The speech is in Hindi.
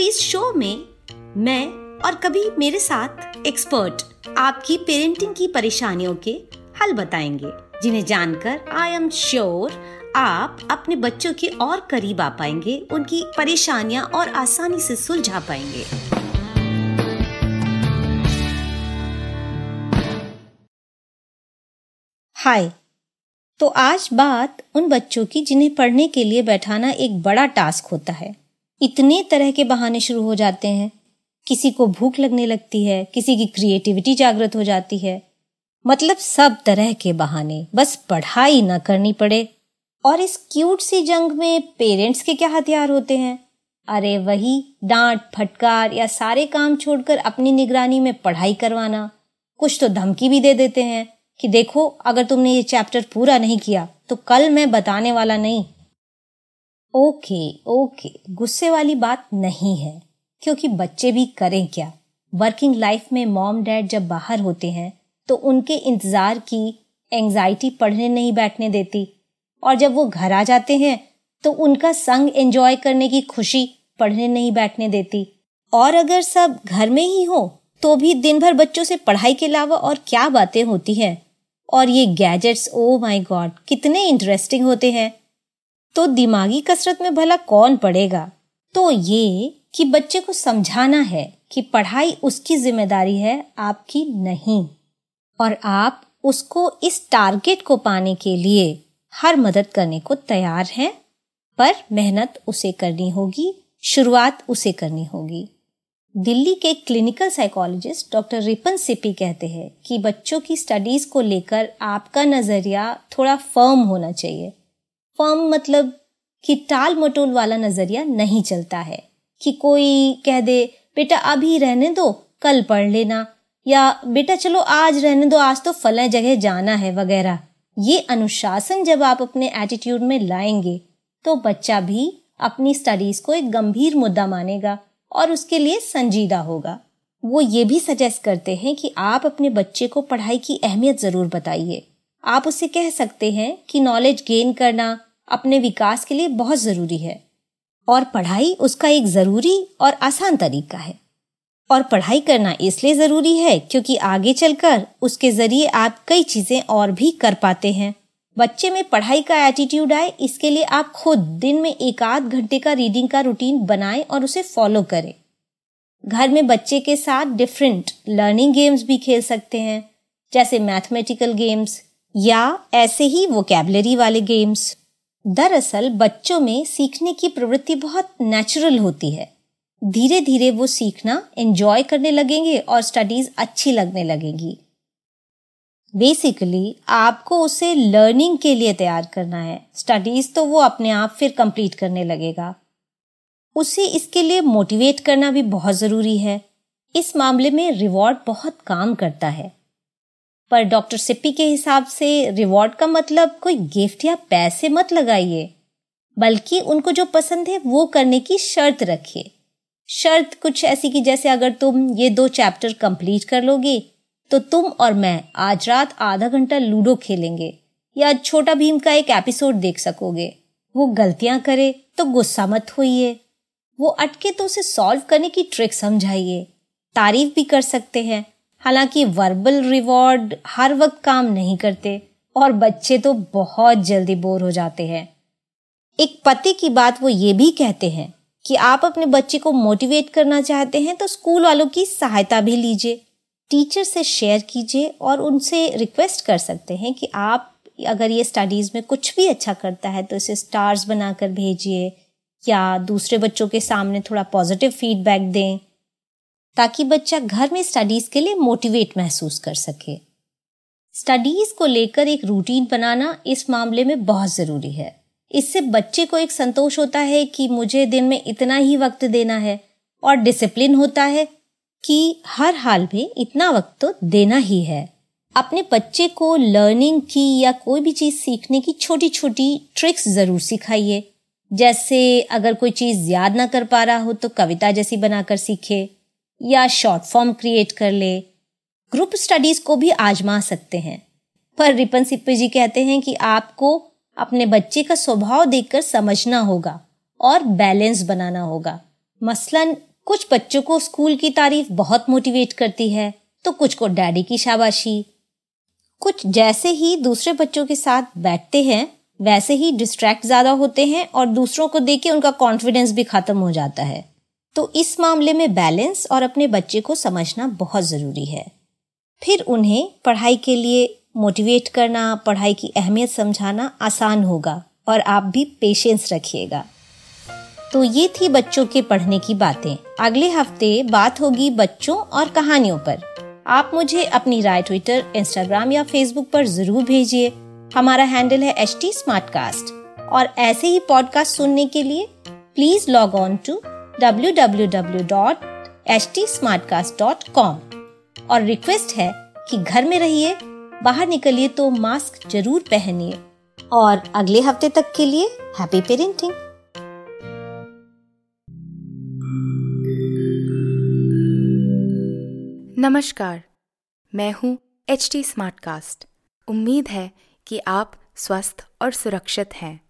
इस शो में मैं और कभी मेरे साथ एक्सपर्ट आपकी पेरेंटिंग की परेशानियों के हल बताएँगे, जिन्हें जानकर आई एम श्योर आप अपने बच्चों के और करीब आ पाएँगे, उनकी परेशानियाँ और आसानी से सुलझा पाएँगे। हाय तो आज बात उन बच्चों की जिन्हें पढ़ने के लिए बैठाना एक बड़ा टास्क होता है। इतने तरह के बहाने शुरू हो जाते हैं। किसी को भूख लगने लगती है, किसी की क्रिएटिविटी जागृत हो जाती है। मतलब सब तरह के बहाने, बस पढ़ाई न करनी पड़े। और इस क्यूट सी जंग में पेरेंट्स के क्या हथियार होते हैं? अरे वही डांट, फटकार या सारे काम छोड़कर अपनी निगरानी में पढ़ाई करवाना। कुछ तो धमकी भी दे देते हैं कि देखो, अगर तुमने ये चैप्टर पूरा नहीं किया तो कल मैं बताने वाला नहीं। ओके ओके, गुस्से वाली बात नहीं है, क्योंकि बच्चे भी करें क्या? वर्किंग लाइफ में मॉम डैड जब बाहर होते हैं तो उनके इंतज़ार की एंजाइटी पढ़ने नहीं बैठने देती। और जब वो घर आ जाते हैं तो उनका संग एंजॉय करने की खुशी पढ़ने नहीं बैठने देती। और अगर सब घर में ही हो तो भी दिन भर बच्चों से पढ़ाई के अलावा और क्या बातें होती हैं? और ये गैजेट्स ओ माय गॉड कितने इंटरेस्टिंग होते हैं। तो दिमागी कसरत में भला कौन पड़ेगा तो ये कि बच्चे को समझाना है कि पढ़ाई उसकी ज़िम्मेदारी है, आपकी नहीं। और आप उसको इस टारगेट को पाने के लिए हर मदद करने को तैयार हैं, पर मेहनत उसे करनी होगी, शुरुआत उसे करनी होगी। दिल्ली के clinical psychologist doctor Ripen Sippy कहते हैं कि बच्चों की स्टडीज़ को लेकर आपका नज़रिया थोड़ा फर्म होना चाहिए। फर्म मतलब कि टाल मटोल वाला नज़रिया नहीं चलता है कि कोई कह दे, बेटा, अभी रहने दो, कल पढ़ लेना। या, बेटा, चलो, आज रहने दो, आज तो फला जगह जाना है, वगैरह। ये अनुशासन जब आप अपने एटीट्यूड में लाएँगे तो बच्चा भी अपनी स्टडीज़ को एक गंभीर मुद्दा मानेगा और उसके लिए संजीदा होगा। वो ये भी सजेस्ट करते हैं कि आप अपने बच्चे को पढ़ाई की अहमियत ज़रूर बताइए। आप उससे कह सकते हैं कि नॉलेज गेन करना अपने विकास के लिए बहुत ज़रूरी है। और पढ़ाई उसका एक ज़रूरी और आसान तरीका है। और पढ़ाई करना इसलिए ज़रूरी है क्योंकि आगे चलकर उसके ज़रिए आप कई चीज़ें और भी कर पाते हैं। बच्चे में पढ़ाई का एटीट्यूड आए, इसके लिए आप खुद दिन में एक आध घंटे का रीडिंग का रूटीन बनाएँ और उसे फॉलो करें। घर में बच्चे के साथ डिफरेंट लर्निंग गेम्स भी खेल सकते हैं, जैसे मैथमेटिकल गेम्स या ऐसे ही वोकेबलरी वाले गेम्स दरअसल बच्चों में सीखने की प्रवृत्ति बहुत नेचुरल होती है। धीरे धीरे वो सीखना एंजॉय करने लगेंगे और स्टडीज़ अच्छी लगने लगेंगी। बेसिकली आपको उसे लर्निंग के लिए तैयार करना है। स्टडीज़ तो वो अपने आप फिर कंप्लीट करने लगेगा। उसे इसके लिए मोटिवेट करना भी बहुत ज़रूरी है। इस मामले में रिवॉर्ड बहुत काम करता है। पर डॉक्टर सिप्पी के हिसाब से रिवॉर्ड का मतलब कोई गिफ्ट या पैसे मत लगाइए, बल्कि उनको जो पसंद है वो करने की शर्त रखिए। शर्त कुछ ऐसी कि जैसे अगर तुम ये दो चैप्टर कंप्लीट कर लोगे तो तुम और मैं आज रात आधा घंटा लूडो खेलेंगे, या छोटा भीम का एक एपिसोड देख सकोगे। वो गलतियाँ करे तो गुस्सा मत होइए। वो अटके तो उसे सॉल्व करने की ट्रिक समझाइए। तारीफ़ भी कर सकते हैं। हालाँकि वर्बल रिवॉर्ड हर वक्त काम नहीं करते और बच्चे तो बहुत जल्दी बोर हो जाते हैं। एक पति की बात वो ये भी कहते हैं कि आप अपने बच्चे को मोटिवेट करना चाहते हैं तो स्कूल वालों की सहायता भी लीजिए। टीचर से शेयर कीजिए और उनसे रिक्वेस्ट कर सकते हैं कि आप अगर ये स्टडीज़ में कुछ भी अच्छा करता है तो इसे स्टार्स बनाकर भेजिए या दूसरे बच्चों के सामने थोड़ा पॉजिटिव फीडबैक दें। ताकि बच्चा घर में स्टडीज़ के लिए मोटिवेट महसूस कर सके। स्टडीज़ को लेकर एक रूटीन बनाना इस मामले में बहुत ज़रूरी है। इससे बच्चे को एक संतोष होता है कि मुझे दिन में इतना ही वक्त देना है और डिसिप्लिन होता है कि हर हाल में इतना वक्त तो देना ही है। अपने बच्चे को लर्निंग की या कोई भी चीज़ सीखने की छोटी छोटी ट्रिक्स ज़रूर सिखाइए। जैसे अगर कोई चीज़ याद ना कर पा रहा हो तो कविता जैसी बनाकर सीखे। या शॉर्ट फॉर्म क्रिएट कर ले। ग्रुप स्टडीज़ को भी आजमा सकते हैं। पर रिपन सिप्पी जी कहते हैं कि आपको अपने बच्चे का स्वभाव देखकर समझना होगा और बैलेंस बनाना होगा। मसलन, कुछ बच्चों को स्कूल की तारीफ़ बहुत मोटिवेट करती है तो कुछ को डैडी की शाबाशी। कुछ जैसे ही दूसरे बच्चों के साथ बैठते हैं, वैसे ही डिस्ट्रैक्ट ज़्यादा होते हैं और दूसरों को देख के उनका कॉन्फिडेंस भी खत्म हो जाता है। तो इस मामले में बैलेंस और अपने बच्चे को समझना बहुत ज़रूरी है। फिर उन्हें पढ़ाई के लिए मोटिवेट करना, पढ़ाई की अहमियत समझाना आसान होगा और आप भी पेशेंस रखिएगा। तो ये थी बच्चों के पढ़ने की बातें। अगले हफ़्ते बात होगी बच्चों और कहानियों पर। आप मुझे अपनी राय ट्विटर, इंस्टाग्राम या फेसबुक पर ज़रूर भेजिए। हमारा हैंडल है एच टी और ऐसे ही पॉडकास्ट सुनने के लिए please log on to www.htsmartcast.com और रिक्वेस्ट है कि घर में रहिए, बाहर निकलिए तो मास्क ज़रूर पहनिए। और अगले हफ़्ते तक के लिए हैप्पी पेरेंटिंग नमस्कार, मैं हूँ एच टी कास्ट उम्मीद है कि आप स्वस्थ और सुरक्षित हैं।